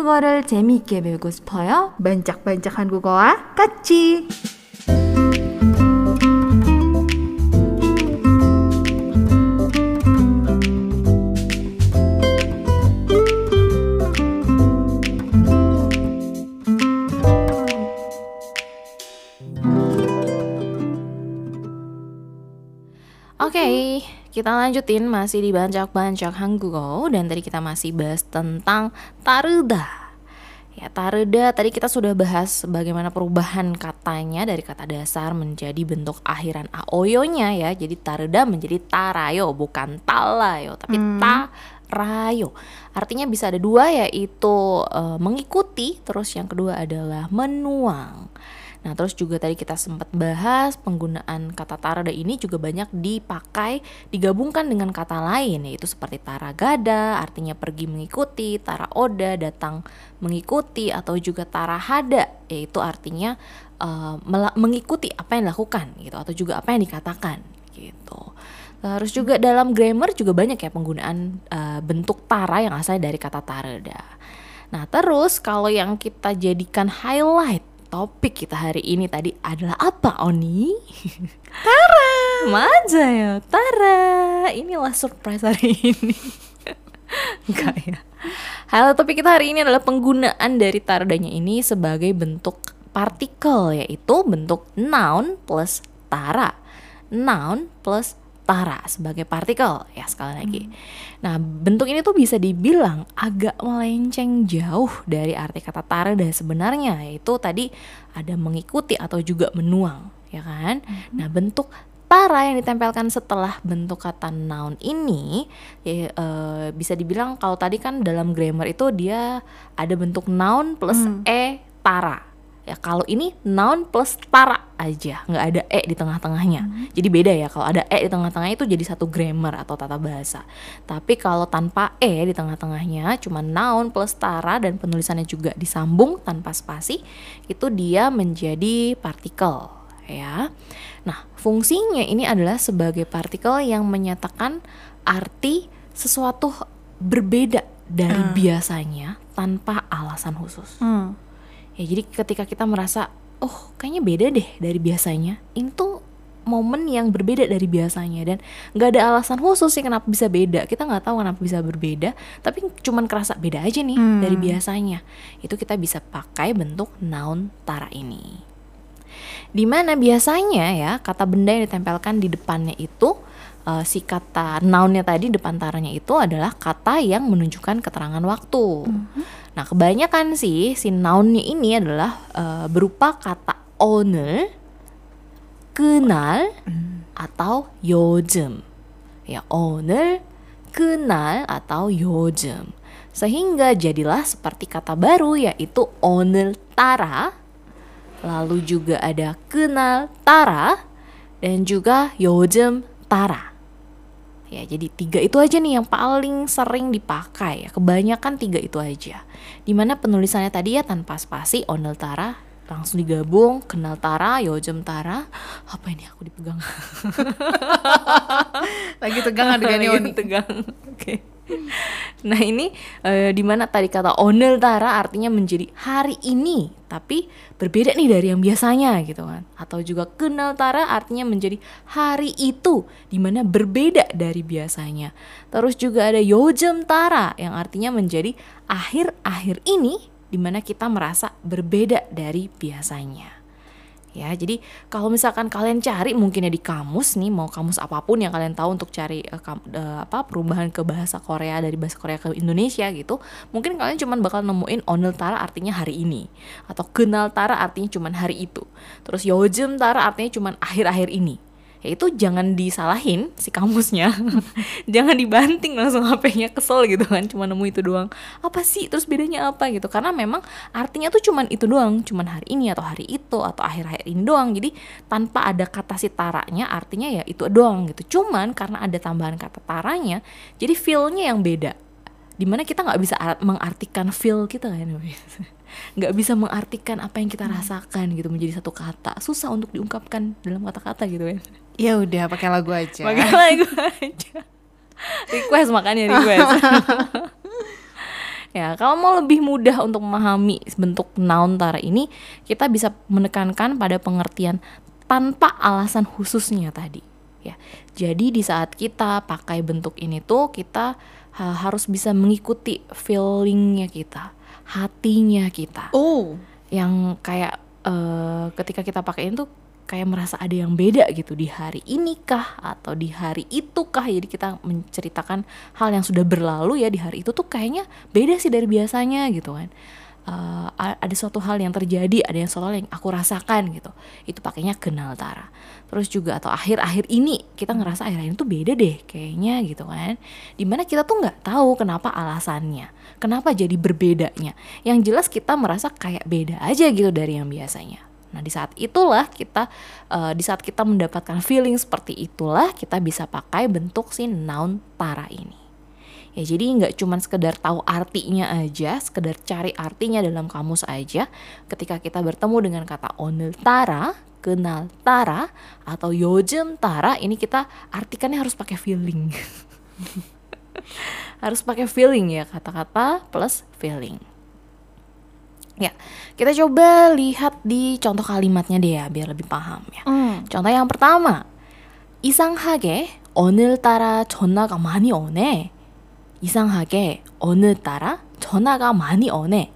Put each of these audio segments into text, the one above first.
한국어를 재미있게 배우고 싶어요? 반짝반짝 한국어와 같이. Kita lanjutin masih di bancak-bancak Hanggugo dan tadi kita masih bahas tentang taruda. Ya, taruda tadi kita sudah bahas bagaimana perubahan katanya dari kata dasar menjadi bentuk akhiran aoyonya ya. Jadi taruda menjadi tarayo bukan talayo tapi hmm. tarayo. Artinya bisa ada dua yaitu uh, mengikuti terus yang kedua adalah menuang. Nah, terus juga tadi kita sempat bahas penggunaan kata tarada ini juga banyak dipakai digabungkan dengan kata lain yaitu seperti taragada artinya pergi mengikuti, tara oda datang mengikuti atau juga tarahada yaitu artinya uh, mengikuti apa yang dilakukan gitu atau juga apa yang dikatakan gitu. Terus juga dalam grammar juga banyak ya penggunaan uh, bentuk tara yang asalnya dari kata tarada. Nah, terus kalau yang kita jadikan highlight topik kita hari ini tadi adalah apa Oni? Tara. Maja ya, Tara. Inilah surprise hari ini. Enggak ya. Hal topik kita hari ini adalah penggunaan dari taradanya ini sebagai bentuk partikel yaitu bentuk noun plus tara. Noun plus tara sebagai partikel ya sekali lagi. Hmm. Nah bentuk ini tuh bisa dibilang agak melenceng jauh dari arti kata tara dan sebenarnya yaitu tadi ada mengikuti atau juga menuang ya kan. Hmm. Nah bentuk tara yang ditempelkan setelah bentuk kata noun ini ya, e, bisa dibilang kalau tadi kan dalam grammar itu dia ada bentuk noun plus hmm. e tara ya kalau ini noun plus tara aja nggak ada e di tengah-tengahnya. Hmm. jadi beda ya kalau ada e di tengah-tengahnya itu jadi satu grammar atau tata bahasa. Tapi kalau tanpa e di tengah-tengahnya cuma noun plus tara dan penulisannya juga disambung tanpa spasi itu dia menjadi partikel ya. Nah fungsinya ini adalah sebagai partikel yang menyatakan arti sesuatu berbeda dari hmm. biasanya tanpa alasan khusus. Hmm ya jadi ketika kita merasa oh kayaknya beda deh dari biasanya ini tuh momen yang berbeda dari biasanya dan nggak ada alasan khusus sih kenapa bisa beda kita nggak tahu kenapa bisa berbeda tapi cuman kerasa beda aja nih hmm. dari biasanya itu kita bisa pakai bentuk noun tara ini di mana biasanya ya kata benda yang ditempelkan di depannya itu uh, si kata nounnya tadi depan taranya itu adalah kata yang menunjukkan keterangan waktu. Mm-hmm. Nah, kebanyakan sih si nounnya ini adalah uh, berupa kata owner, kenal, atau yojem. Ya, owner, kenal, atau yojem. Sehingga jadilah seperti kata baru yaitu owner tara, lalu juga ada kenal tara, dan juga yojem tara. Ya, jadi tiga itu aja nih yang paling sering dipakai ya. Kebanyakan tiga itu aja. Di mana penulisannya tadi ya tanpa spasi, onel tara, langsung digabung, kenal tara, yojem tara. Apa ini aku dipegang? Lagi tegang adegannya Lagi tegang. Oke. Okay. Nah ini e, di mana tadi kata onel tara artinya menjadi hari ini tapi berbeda nih dari yang biasanya gitu kan. Atau juga kenal tara artinya menjadi hari itu di mana berbeda dari biasanya. Terus juga ada yojem tara yang artinya menjadi akhir-akhir ini di mana kita merasa berbeda dari biasanya ya jadi kalau misalkan kalian cari mungkin ya di kamus nih mau kamus apa pun yang kalian tahu untuk cari uh, kam, uh, apa perubahan ke bahasa Korea dari bahasa Korea ke Indonesia gitu mungkin kalian cuma bakal nemuin onel tara artinya hari ini atau kenal tara artinya cuma hari itu. Terus yojem tara artinya cuma akhir-akhir ini ya itu jangan disalahin si kamusnya. Jangan dibanting langsung HP-nya kesel gitu kan cuma nemu itu doang. Apa sih? Terus bedanya apa gitu? Karena memang artinya tuh cuman itu doang cuman hari ini atau hari itu atau akhir-akhir ini doang. Jadi tanpa ada kata si taranya artinya ya itu doang gitu. Cuman karena ada tambahan kata taranya jadi feelnya yang beda. Di mana kita nggak bisa mengartikan feel kita kan nggak bisa mengartikan apa yang kita hmm. rasakan gitu menjadi satu kata. Susah untuk diungkapkan dalam kata-kata gitu kan ya udah pakai lagu aja. Pakai lagu aja. Request makanya request. Ya, kalau mau lebih mudah untuk memahami bentuk noun tara ini, kita bisa menekankan pada pengertian tanpa alasan khususnya tadi. Ya, jadi di saat kita pakai bentuk ini tuh kita ha- harus bisa mengikuti feelingnya kita, hatinya kita. Oh, yang kayak eh, ketika kita pakai itu kayak merasa ada yang beda gitu di hari ini kah atau di hari itu kah. Jadi kita menceritakan hal yang sudah berlalu ya di hari itu tuh kayaknya beda sih dari biasanya gitu kan. A- ada suatu hal yang terjadi ada yang suatu hal yang aku rasakan gitu. Itu pakainya kenal tara. Terus juga atau akhir-akhir ini kita ngerasa akhir ini beda deh kayaknya gitu kan. Di mana kita tuh nggak tahu kenapa alasannya kenapa jadi berbedanya. Yang jelas kita merasa kayak beda aja gitu dari yang biasanya nah di saat itulah kita eh, di saat kita mendapatkan feeling seperti itulah kita bisa pakai bentuk si noun tara ini Ya jadi nggak cuma sekedar tahu artinya aja, sekedar cari artinya dalam kamus aja. Ketika kita bertemu dengan kata onel tara, kenal tara, atau yojem tara, ini kita artikannya harus pakai feeling. harus pakai feeling ya kata-kata plus feeling. Ya, kita coba lihat di contoh kalimatnya deh ya biar lebih paham ya. Hmm. contoh yang pertama, 이상하게 오늘따라 전화가 많이 오네. 이상하게 오늘따라 전화가 많이 오네.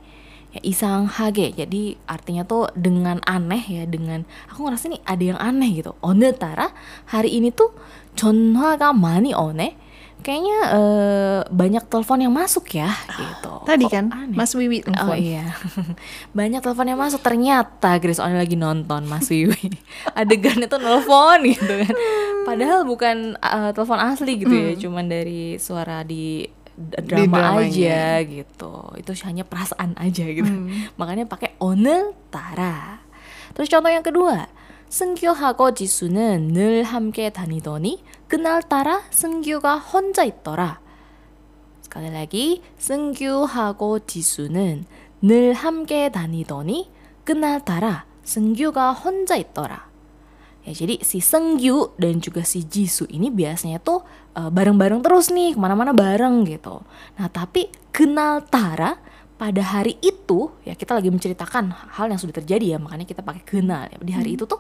Ya, 이상하게 jadi artinya tuh dengan aneh ya dengan aku ngerasa nih ada yang aneh gitu. 오늘따라 hari ini tuh 전화가 많이 오네. Kayaknya eh, banyak telepon yang masuk ya gitu. Tadi Kok kan aneh? Mas Wiwi Oh telepon. iya Banyak telepon yang masuk Ternyata Grace Only lagi nonton Mas Wiwi Adegannya tuh nelfon gitu kan Padahal bukan uh, telepon asli gitu ya Cuman dari suara di d- drama dramanya. aja gitu Itu hanya perasaan aja gitu Makanya pakai 오늘 따라 Terus contoh yang kedua 승규하고 지수는 늘 함께 다니더니 그날따라 승규가 혼자 있더라 sekali lagi, 승규하고 지수는 늘 함께 다니더니 그날따라 승규가 혼자 있더라. Ya, jadi si Sengyu dan juga si Jisoo ini biasanya tuh eh, bareng-bareng terus nih kemana-mana bareng gitu. Nah tapi kenal Tara pada hari itu ya kita lagi menceritakan hal yang sudah terjadi ya makanya kita pakai kenal ya. di hari itu tuh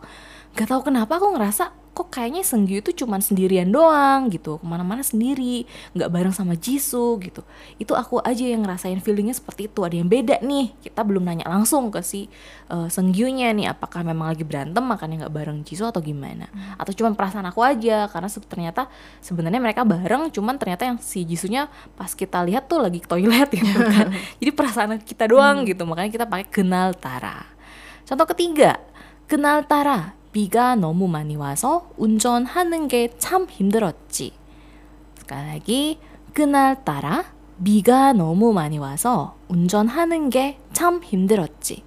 gak tahu kenapa aku ngerasa kok kayaknya Sengyu itu cuman sendirian doang gitu ke mana-mana sendiri nggak bareng sama Jisoo gitu. Itu aku aja yang ngerasain feelingnya seperti itu ada yang beda nih. Kita belum nanya langsung ke si uh, Senggyunya nih apakah memang lagi berantem makanya nggak bareng Jisoo atau gimana. Atau cuman perasaan aku aja karena ternyata sebenarnya mereka bareng cuman ternyata yang si Jisunya pas kita lihat tuh lagi ke toilet gitu kan. Jadi perasaan kita doang gitu makanya kita pakai kenal Tara. Contoh ketiga kenal Tara 비가 너무 많이 와서 운전하는 게 참 힘들었지. sekali lagi 그날따라 비가 너무 많이 와서 운전하는 게 참 힘들었지.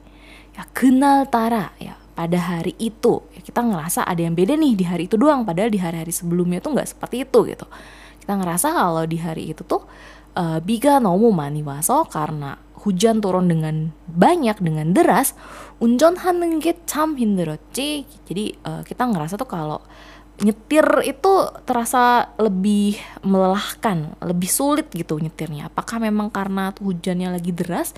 Ya 그날따라 ya pada hari itu ya, kita ngerasa ada yang beda nih di hari itu doang padahal di hari-hari sebelumnya tuh nggak seperti itu gitu. Kita ngerasa kalau di hari itu tuh eh, 비가 너무 많이 와서 karena hujan turun dengan banyak dengan deras 운전하는 게 참 힘들었지. Jadi eh, kita ngerasa tuh kalau nyetir itu terasa lebih melelahkan, lebih sulit gitu nyetirnya. Apakah memang karena tuh hujannya lagi deras,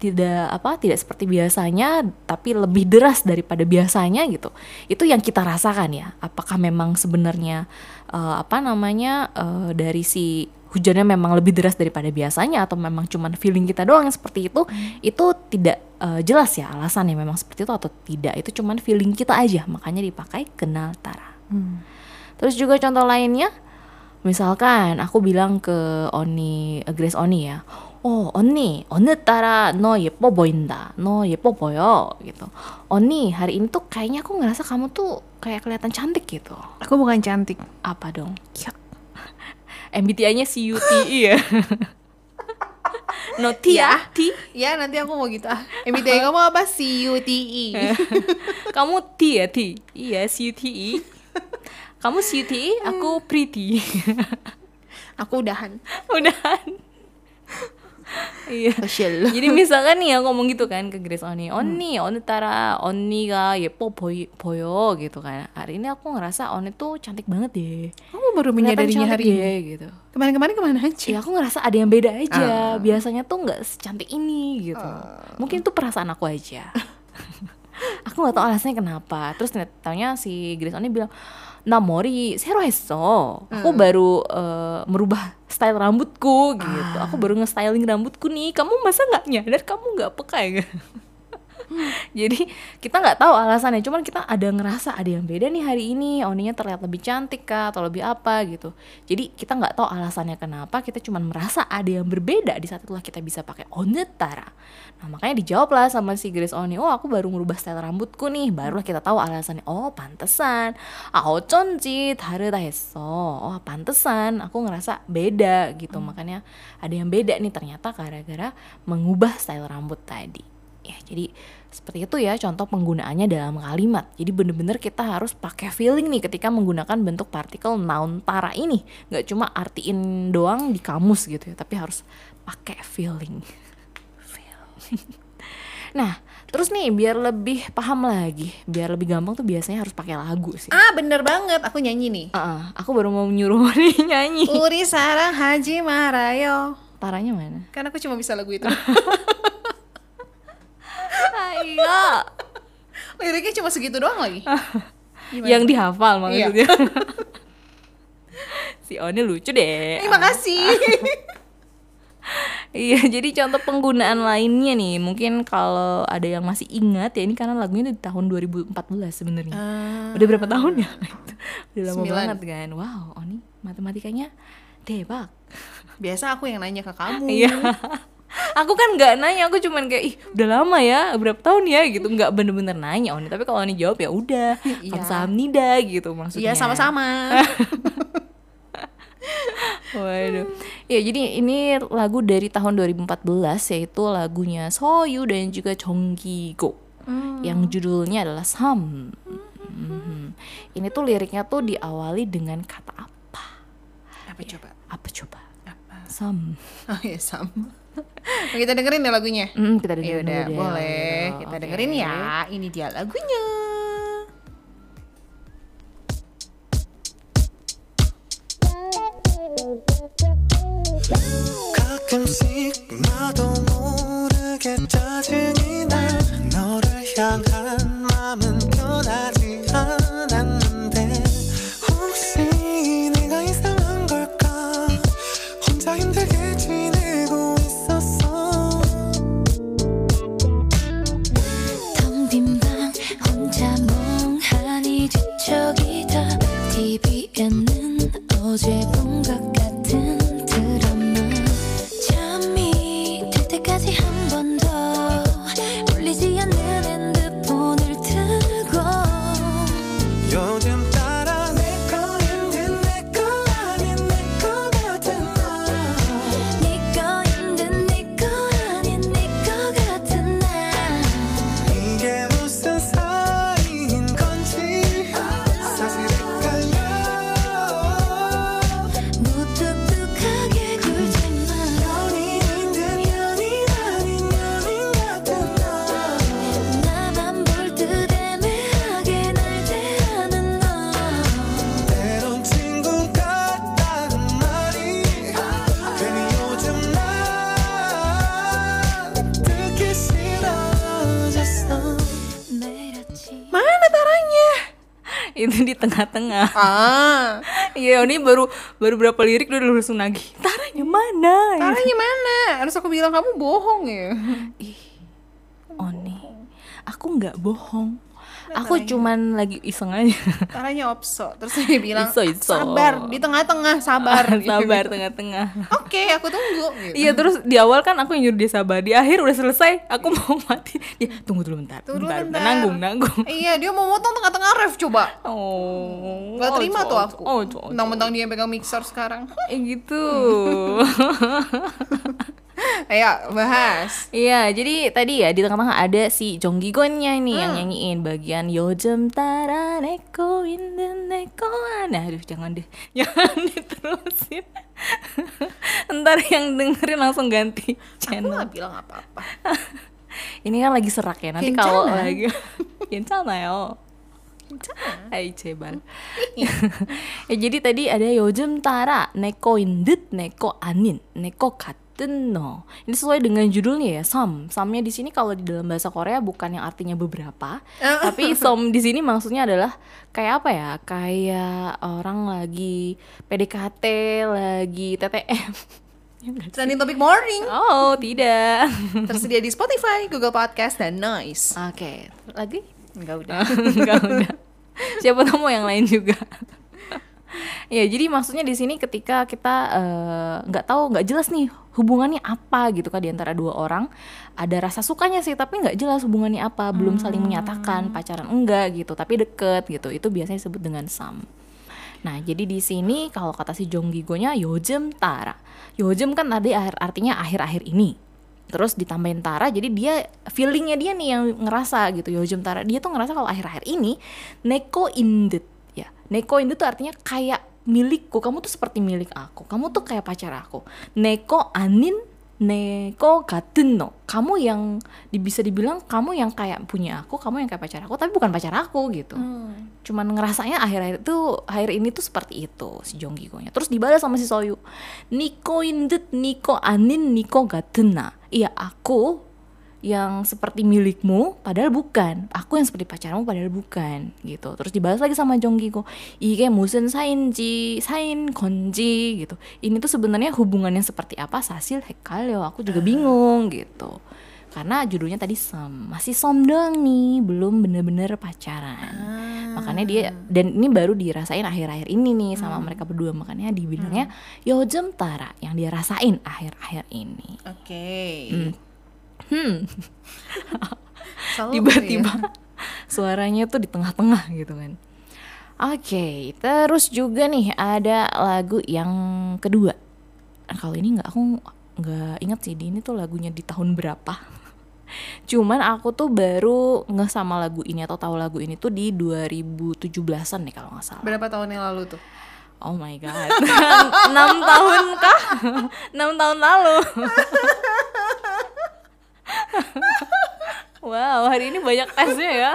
tidak apa, tidak seperti biasanya, tapi lebih deras daripada biasanya gitu. Itu yang kita rasakan ya. Apakah memang sebenarnya eh, apa namanya eh, dari si hujannya memang lebih deras daripada biasanya atau memang cuman feeling kita doang yang seperti itu itu tidak uh, jelas ya alasannya memang seperti itu atau tidak. Itu cuman feeling kita aja makanya dipakai kenal tara. Hmm. terus juga contoh lainnya misalkan aku bilang ke Oni eh, Grace Oni ya oh Oni Oni tara no yepo boinda no yepo boyo gitu. Oni hari ini tuh kayaknya aku ngerasa kamu tuh kayak kelihatan cantik gitu. Aku bukan cantik. Apa dong? Ya. MBTI-nya CUTI ya. no T ya, T. Ya nanti aku mau gitu ah. MBTI kamu apa? C U T E. Kamu T ya T. Iya CUTI. Kamu CUTI, aku pretty. Aku udahan. Udahan iya. Jadi misalkan nih ya ngomong gitu kan ke Grace Oni, hmm. Oni, hmm. Oni tara, Oni ga ya, yepo boy, boyo gitu kan. Hari ini aku ngerasa Oni tuh cantik banget deh. Kamu baru menyadarinya hari ini. gitu. Kemarin-kemarin ke mana aja? Ya aku ngerasa ada yang beda aja. Uh. Biasanya tuh nggak secantik ini gitu. Uh. Mungkin tuh perasaan aku aja. aku nggak tahu alasannya kenapa. Terus ternyata si Grace Oni bilang, 나 머리 새로 했어. Aku baru eh, merubah style rambutku gitu. Aku baru nge-styling rambutku nih. Kamu masa nggak nyadar? Kamu nggak peka ya?" jadi kita nggak tahu alasannya. Cuman kita ada ngerasa ada yang beda nih hari ini. Oninya terlihat lebih cantik kah atau lebih apa gitu. Jadi kita nggak tahu alasannya kenapa. Kita cuman merasa ada yang berbeda di saat itulah kita bisa pakai onetara nah makanya dijawablah sama si Grace Oni oh aku baru ngerubah style rambutku nih. Barulah kita tahu alasannya. Oh pantesan. Aoconci taredaheso oh pantesan. Aku ngerasa beda gitu. Hmm. makanya ada yang beda nih ternyata gara-gara mengubah style rambut tadi. Ya jadi seperti itu ya contoh penggunaannya dalam kalimat. Jadi bener-bener kita harus pakai feeling nih ketika menggunakan bentuk partikel noun tara ini. Nggak cuma artiin doang di kamus gitu ya, tapi harus pakai feeling. Feel. nah, terus nih biar lebih paham lagi, biar lebih gampang tuh biasanya harus pakai lagu sih. Ah bener banget, aku nyanyi nih. Uh-uh, aku baru mau nyuruh nih nyanyi. Uri sarang Haji Marayo. Taranya mana? Kan aku cuma bisa lagu itu. Ayo. Liriknya cuma segitu doang lagi. Gimana? Yang dihafal maksudnya. Iya. si Oni lucu deh. Terima kasih. Iya, jadi contoh penggunaan lainnya nih, mungkin kalau ada yang masih ingat ya ini karena lagunya di tahun 2014 sebenarnya. Ah. Udah berapa tahun ya? Udah lama Sembilan. banget kan. Wow, Oni matematikanya debak. Biasa aku yang nanya ke kamu. Iya. Aku kan nggak nanya, aku cuman kayak ih udah lama ya, berapa tahun ya gitu, nggak bener-bener nanya Oni. Tapi kalau Oni jawab ya udah, Iya. kamsahamnida gitu maksudnya. Iya sama-sama. Waduh. Ya, jadi ini lagu dari tahun 2014 yaitu lagunya Soyu dan juga Jonggigo. Yang judulnya adalah Sam. Mhm. Ini tuh liriknya tuh diawali dengan kata apa? Apa coba? Apa coba? Apa? Sam. Oh ya sama. Kita dengerin ya lagunya. Mm, kita Ya dengerin udah, dulu deh boleh. lagunya. Kita Oke. dengerin ya. Ini dia lagunya. 가끔씩 나도 모르게 짜증이 나 너를 향한 마음은 변하지 않았 TV에는 어제 본 Itu di tengah-tengah. Ah, Iya, Oni baru baru berapa lirik udah langsung nagih. Taranya mana? taranya mana? Harus aku bilang kamu bohong ya. Oni, aku nggak bohong. Aku cuman lagi iseng aja. Taranya opso. Terus dia bilang, Iso, iso. sabar. Di tengah-tengah, sabar. sabar tengah-tengah. Oke, aku tunggu. Gitu. Iya terus di awal kan aku nyuruh dia sabar Di akhir udah selesai Aku mau mati Dia tunggu dulu bentar Tunggu dulu bentar, bentar. Nanggung nanggung Iya, dia mau motong tengah-tengah ref coba. Oh Gak terima ojo, tuh aku. Ojo ojo. Mentang-mentang dia pegang mixer sekarang. Eh gitu Ayo bahas. Iya, jadi tadi ya di tengah-tengah ada si Jonggi nya ini hmm. yang nyanyiin bagian Yojem Tara Neko Inden Neko. Nah, aduh jangan deh, jangan diterusin. Ntar yang dengerin langsung ganti channel. Aku gak bilang apa-apa. ini kan lagi serak ya nanti kalau kan? lagi. Kencana ya. Hai Cebal ya, eh, Jadi tadi ada Yojem Tara Neko Indit Neko Anin Neko Kat 은 no. Ini sesuai dengan judulnya ya, som. Somnya di sini kalau di dalam bahasa Korea bukan yang artinya beberapa, tapi som di sini maksudnya adalah kayak apa ya? Kayak orang lagi PDKT, lagi TTM. Ya? Trending Topic Morning Oh, tidak. tersedia di Spotify, Google Podcast, dan Noise. Oke, lagi? Enggak udah. Enggak udah. Siapa tahu mau yang lain juga. Ya, jadi maksudnya di sini ketika kita eh, nggak tahu, nggak jelas nih hubungannya apa gitu kan di antara dua orang. Ada rasa sukanya sih, tapi nggak jelas hubungannya apa, belum saling menyatakan pacaran enggak gitu, tapi deket gitu. Itu biasanya disebut dengan sam. Nah, jadi di sini kalau kata si Jong Gigo-nya yojem tara. Yojem kan tadi akhir- artinya akhir-akhir ini. Terus ditambahin Tara, jadi dia feelingnya dia nih yang ngerasa gitu. Yojem Tara dia tuh ngerasa kalau akhir-akhir ini neko indet ya. Neko indet tuh artinya kayak milikku. Kamu tuh seperti milik aku. Kamu tuh kayak pacar aku. Neko anin neko gaten no. Kamu yang bisa dibilang kamu yang kayak punya aku, kamu yang kayak pacar aku, tapi bukan pacar aku gitu cuman ngerasanya akhir-akhir itu akhir ini tuh seperti itu si Jong Gi-go-nya. Terus dibalas sama si Soyu. Niko indet Niko anin Niko gatena. Iya aku yang seperti milikmu padahal bukan. Aku yang seperti pacarmu padahal bukan gitu. Terus dibalas lagi sama Jonggi Ike musen sainji sain konji gitu. Ini tuh sebenarnya hubungannya seperti apa? Sasil hekal yo aku juga bingung gitu. Karena judulnya tadi som. Masih som doang nih belum bener-bener pacaran. Ah. makanya dia dan ini baru dirasain akhir-akhir ini nih sama hmm. mereka berdua. Makanya dibilangnya hmm. yojem tara yang dia rasain akhir-akhir ini. Oke. Okay. hmm. Selalu tiba-tiba gitu ya. suaranya tuh di tengah-tengah gitu kan oke terus juga nih ada lagu yang kedua Nah, kalau ini nggak aku nggak inget sih ini tuh lagunya di tahun berapa cuman aku tuh baru nge sama lagu ini atau tahu lagu ini tuh di 2017an nih kalau nggak salah Berapa tahun yang lalu tuh? Oh my god, 6 tahun kah? 6 tahun lalu. Wow, hari ini banyak tesnya ya.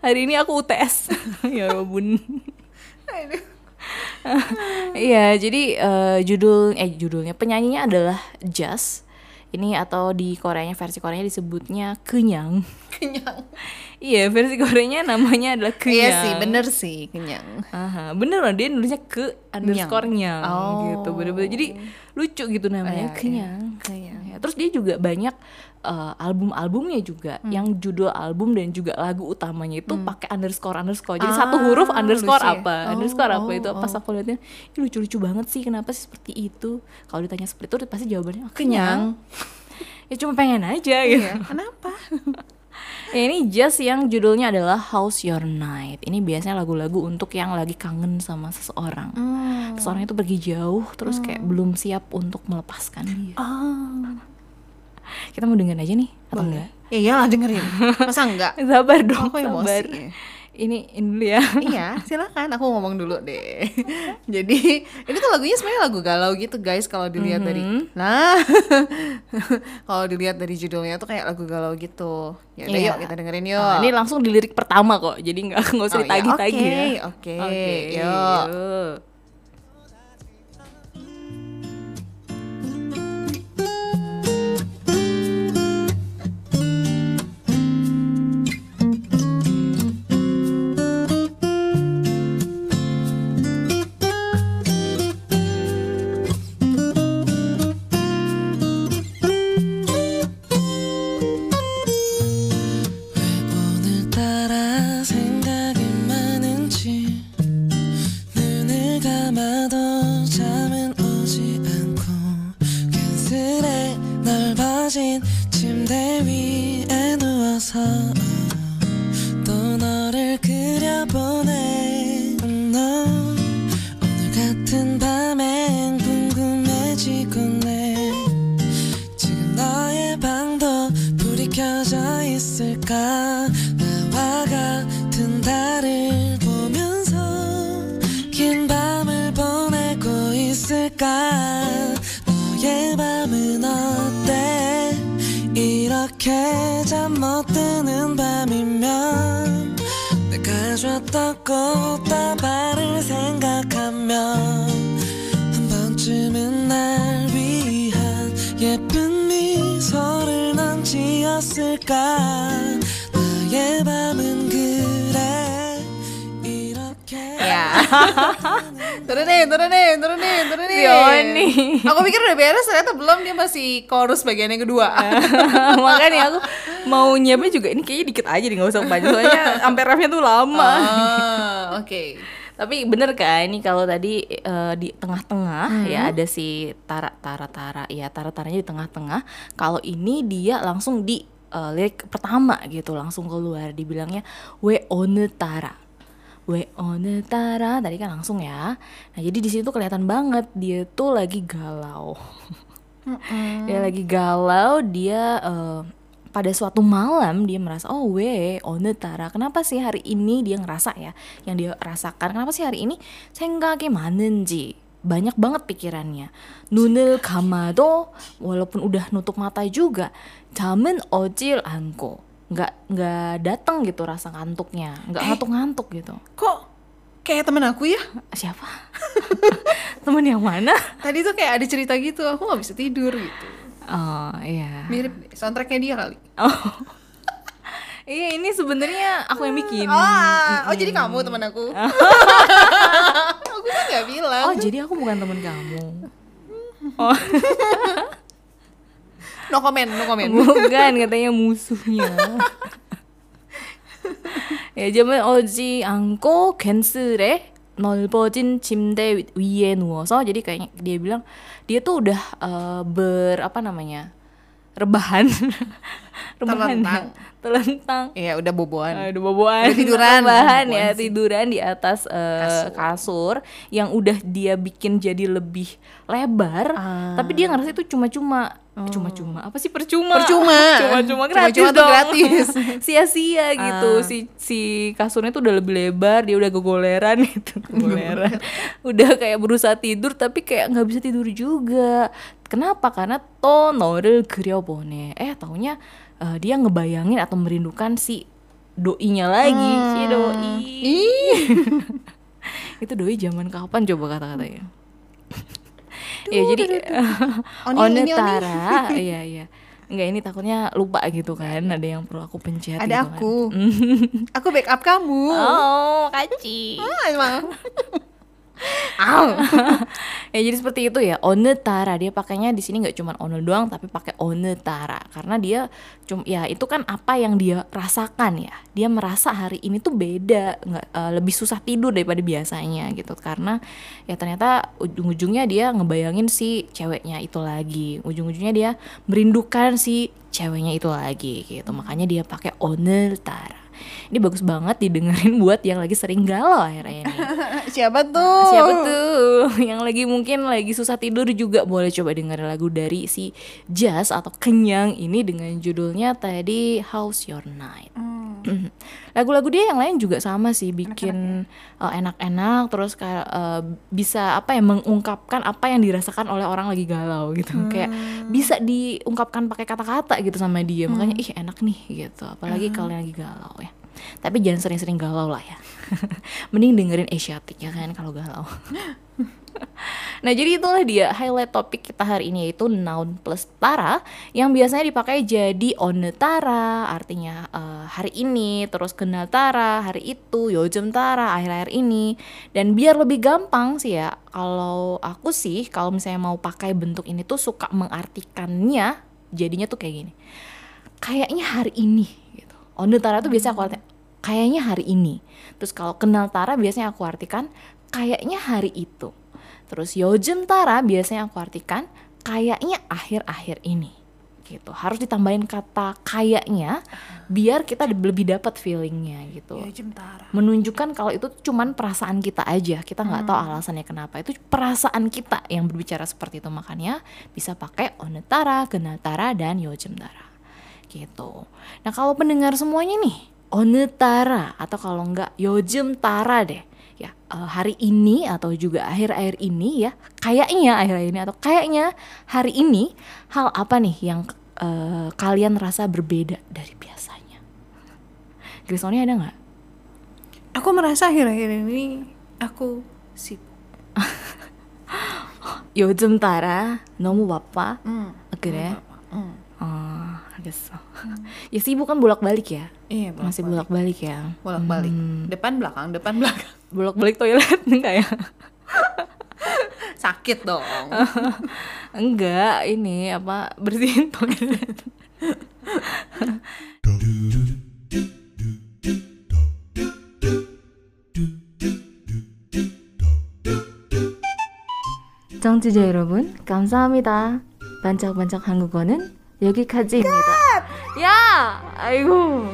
hari ini aku UTS. ya robun. Iya, jadi eh, judul eh judulnya penyanyinya adalah Just. Ini atau di Koreanya versi Koreanya disebutnya Kenyang. Kenyang. Iya, versi Koreanya namanya adalah Kenyang. Iya sih, bener sih, kenyang. Aha, bener loh dia nulisnya ke underscore nyang Oh. gitu bener-bener jadi lucu gitu namanya Iya, kenyang Kenyang. Terus dia juga banyak eh, album-albumnya juga Hmm. yang judul album dan juga lagu utamanya itu pakai underscore underscore jadi satu Ah, huruf underscore lucu apa Oh, underscore apa oh, itu pas oh. aku liatnya ini lucu-lucu banget sih kenapa sih seperti itu kalau ditanya seperti itu pasti jawabannya "Ah, Kenyang. ya cuma pengen aja gitu Iya. Kenapa? Ya, ini Just yang judulnya adalah How's Your Night. Ini biasanya lagu-lagu untuk yang lagi kangen sama seseorang. Hmm. Seseorang itu pergi jauh, terus kayak belum siap untuk melepaskan dia. Oh. Kita mau dengerin aja nih, atau enggak? Ya iyalah dengerin. Masa enggak? Sabar dong, Aku emosi sabar. ya. Ini, ini dulu ya. iya, silakan aku ngomong dulu deh. Jadi, ini tuh lagunya sebenarnya lagu galau gitu guys kalau dilihat dari Nah, kalau dilihat dari judulnya tuh kayak lagu galau gitu. Ya udah Iya. yuk kita dengerin yuk. Nah, ini langsung di lirik pertama kok, jadi nggak nggak usah Oh, iya. ditagih-tagih Oke, ya. oke, Oke, yuk. yuk. 지나보내. turunin, turunin, turunin, turunin. Sioni. Aku pikir udah beres, ternyata belum dia masih chorus bagian yang kedua. Makanya aku mau nyiapnya juga ini kayaknya dikit aja nih nggak usah banyak soalnya sampai refnya tuh lama. Ah, oke. Tapi bener kan ini kalau tadi eh, di tengah-tengah ya ada si Tara Tara Tara ya Tara Taranya di tengah-tengah. Kalau ini dia langsung di eh, lirik pertama gitu langsung keluar dibilangnya we one Tara we on tara tadi kan langsung ya. Nah jadi di situ kelihatan banget dia tuh lagi galau. Mm-hmm. dia lagi galau dia uh, pada suatu malam dia merasa oh we on tara kenapa sih hari ini dia ngerasa ya yang dia rasakan? Kenapa sih hari ini? Saya nggak manenji banyak banget pikirannya. Nunel kamado walaupun udah nutup mata juga, jamin ojil angko nggak nggak datang gitu rasa ngantuknya nggak ngantuk-ngantuk gitu Kok kayak temen aku ya? siapa temen yang mana Tadi tuh kayak ada cerita gitu, aku nggak bisa tidur gitu. oh iya Mirip soundtracknya dia kali. Oh. Iya ini sebenarnya aku yang bikin. Ah, oh jadi kamu teman aku. aku kan nggak bilang. Oh jadi aku bukan temen kamu No comment, no comment. Bukan katanya musuhnya. 예, 예전에 오지 않고 괜스레 넓어진 침대 위에 누워서 jadi kayaknya dia bilang dia tuh udah eh, ber apa namanya rebahan rebahan Telentang. telentang. Iya udah boboan. Uh, udah boboan. Udah tiduran. Bahan ya sih. tiduran di atas uh, kasur. kasur yang udah dia bikin jadi lebih lebar ah. tapi dia ngerasa itu cuma-cuma. Oh. cuma-cuma. Apa sih percuma? Percuma. Cuma-cuma gratis cuma -cuma dong. gratis. Sia-sia gitu. Ah. si si kasurnya tuh udah lebih lebar dia udah gogoleran gitu. Gogoleran udah kayak berusaha tidur tapi kayak nggak bisa tidur juga. Kenapa? Karena tonore geriobone eh taunya eh, dia ngebayangin atau merindukan si doinya lagi. Si doi. Itu doi zaman kapan coba kata-katanya? Ya jadi Oni, onetara iya iya. Enggak ini takutnya lupa gitu kan. Ada yang perlu aku pencet Ada gitu kan. aku. aku backup kamu. oh kaci. Ah, emang. Ya jadi seperti itu ya onetara dia pakainya di sini nggak cuma one doang tapi pakai onetara karena dia cum ya itu kan apa yang dia rasakan ya. Dia merasa hari ini tuh beda nggak eh, lebih susah tidur daripada biasanya gitu. Karena ya ternyata ujung-ujungnya dia ngebayangin si ceweknya itu lagi. Ujung-ujungnya dia merindukan si ceweknya itu lagi gitu. Makanya dia pakai onetara ini bagus banget didengerin buat yang lagi sering galau akhirnya ini Siapa tuh? Siapa tuh yang lagi mungkin lagi susah tidur juga boleh coba dengerin lagu dari si Jazz atau Kenyang ini dengan judulnya tadi How's Your Night. Lagu-lagu dia yang lain juga sama sih bikin uh, enak-enak terus kayak uh, bisa apa ya mengungkapkan apa yang dirasakan oleh orang lagi galau gitu. Kayak bisa diungkapkan pakai kata-kata gitu sama dia. Makanya ih enak nih gitu. Apalagi kalau yang lagi galau ya. Tapi jangan sering-sering galau lah ya. Mending dengerin Asiatic ya kan kalau galau. nah jadi itulah dia highlight topik kita hari ini yaitu noun plus tara yang biasanya dipakai jadi onetara artinya eh, hari ini terus kenal tara hari itu yojem tara akhir-akhir ini dan biar lebih gampang sih ya kalau aku sih kalau misalnya mau pakai bentuk ini tuh suka mengartikannya jadinya tuh kayak gini kayaknya hari ini gitu. Onetara tuh biasanya aku artikan kayaknya hari ini. Terus kalau kenal Tara biasanya aku artikan kayaknya hari itu. Terus Yojem Tara biasanya aku artikan kayaknya akhir-akhir ini. Gitu. Harus ditambahin kata kayaknya biar kita lebih dapat feelingnya gitu Ya, Jemtara. menunjukkan kalau itu cuman perasaan kita aja kita nggak tahu alasannya kenapa itu perasaan kita yang berbicara seperti itu makanya bisa pakai onetara, genatara dan yojemtara gitu. Nah kalau pendengar semuanya nih onetara atau kalau nggak yojemtara deh ya eh, hari ini atau juga akhir-akhir ini ya kayaknya akhir-akhir ini atau kayaknya hari ini hal apa nih yang eh, kalian rasa berbeda dari biasanya Grisoni ada nggak Aku merasa akhir-akhir ini aku sibuk. 요즘 따라 너무 바빠 Hmm. 그래 Hmm. 어 알겠어 ya sibuk kan bolak-balik ya Iya, masih bolak-balik. bolak-balik ya bolak-balik. Hmm. Depan belakang, depan belakang. Bolak-balik toilet enggak ya Sakit dong. enggak ini apa bersihin toilet 청취자 여러분, 감사합니다. 반짝반짝 한국어는 여기까지입니다. 야 아이고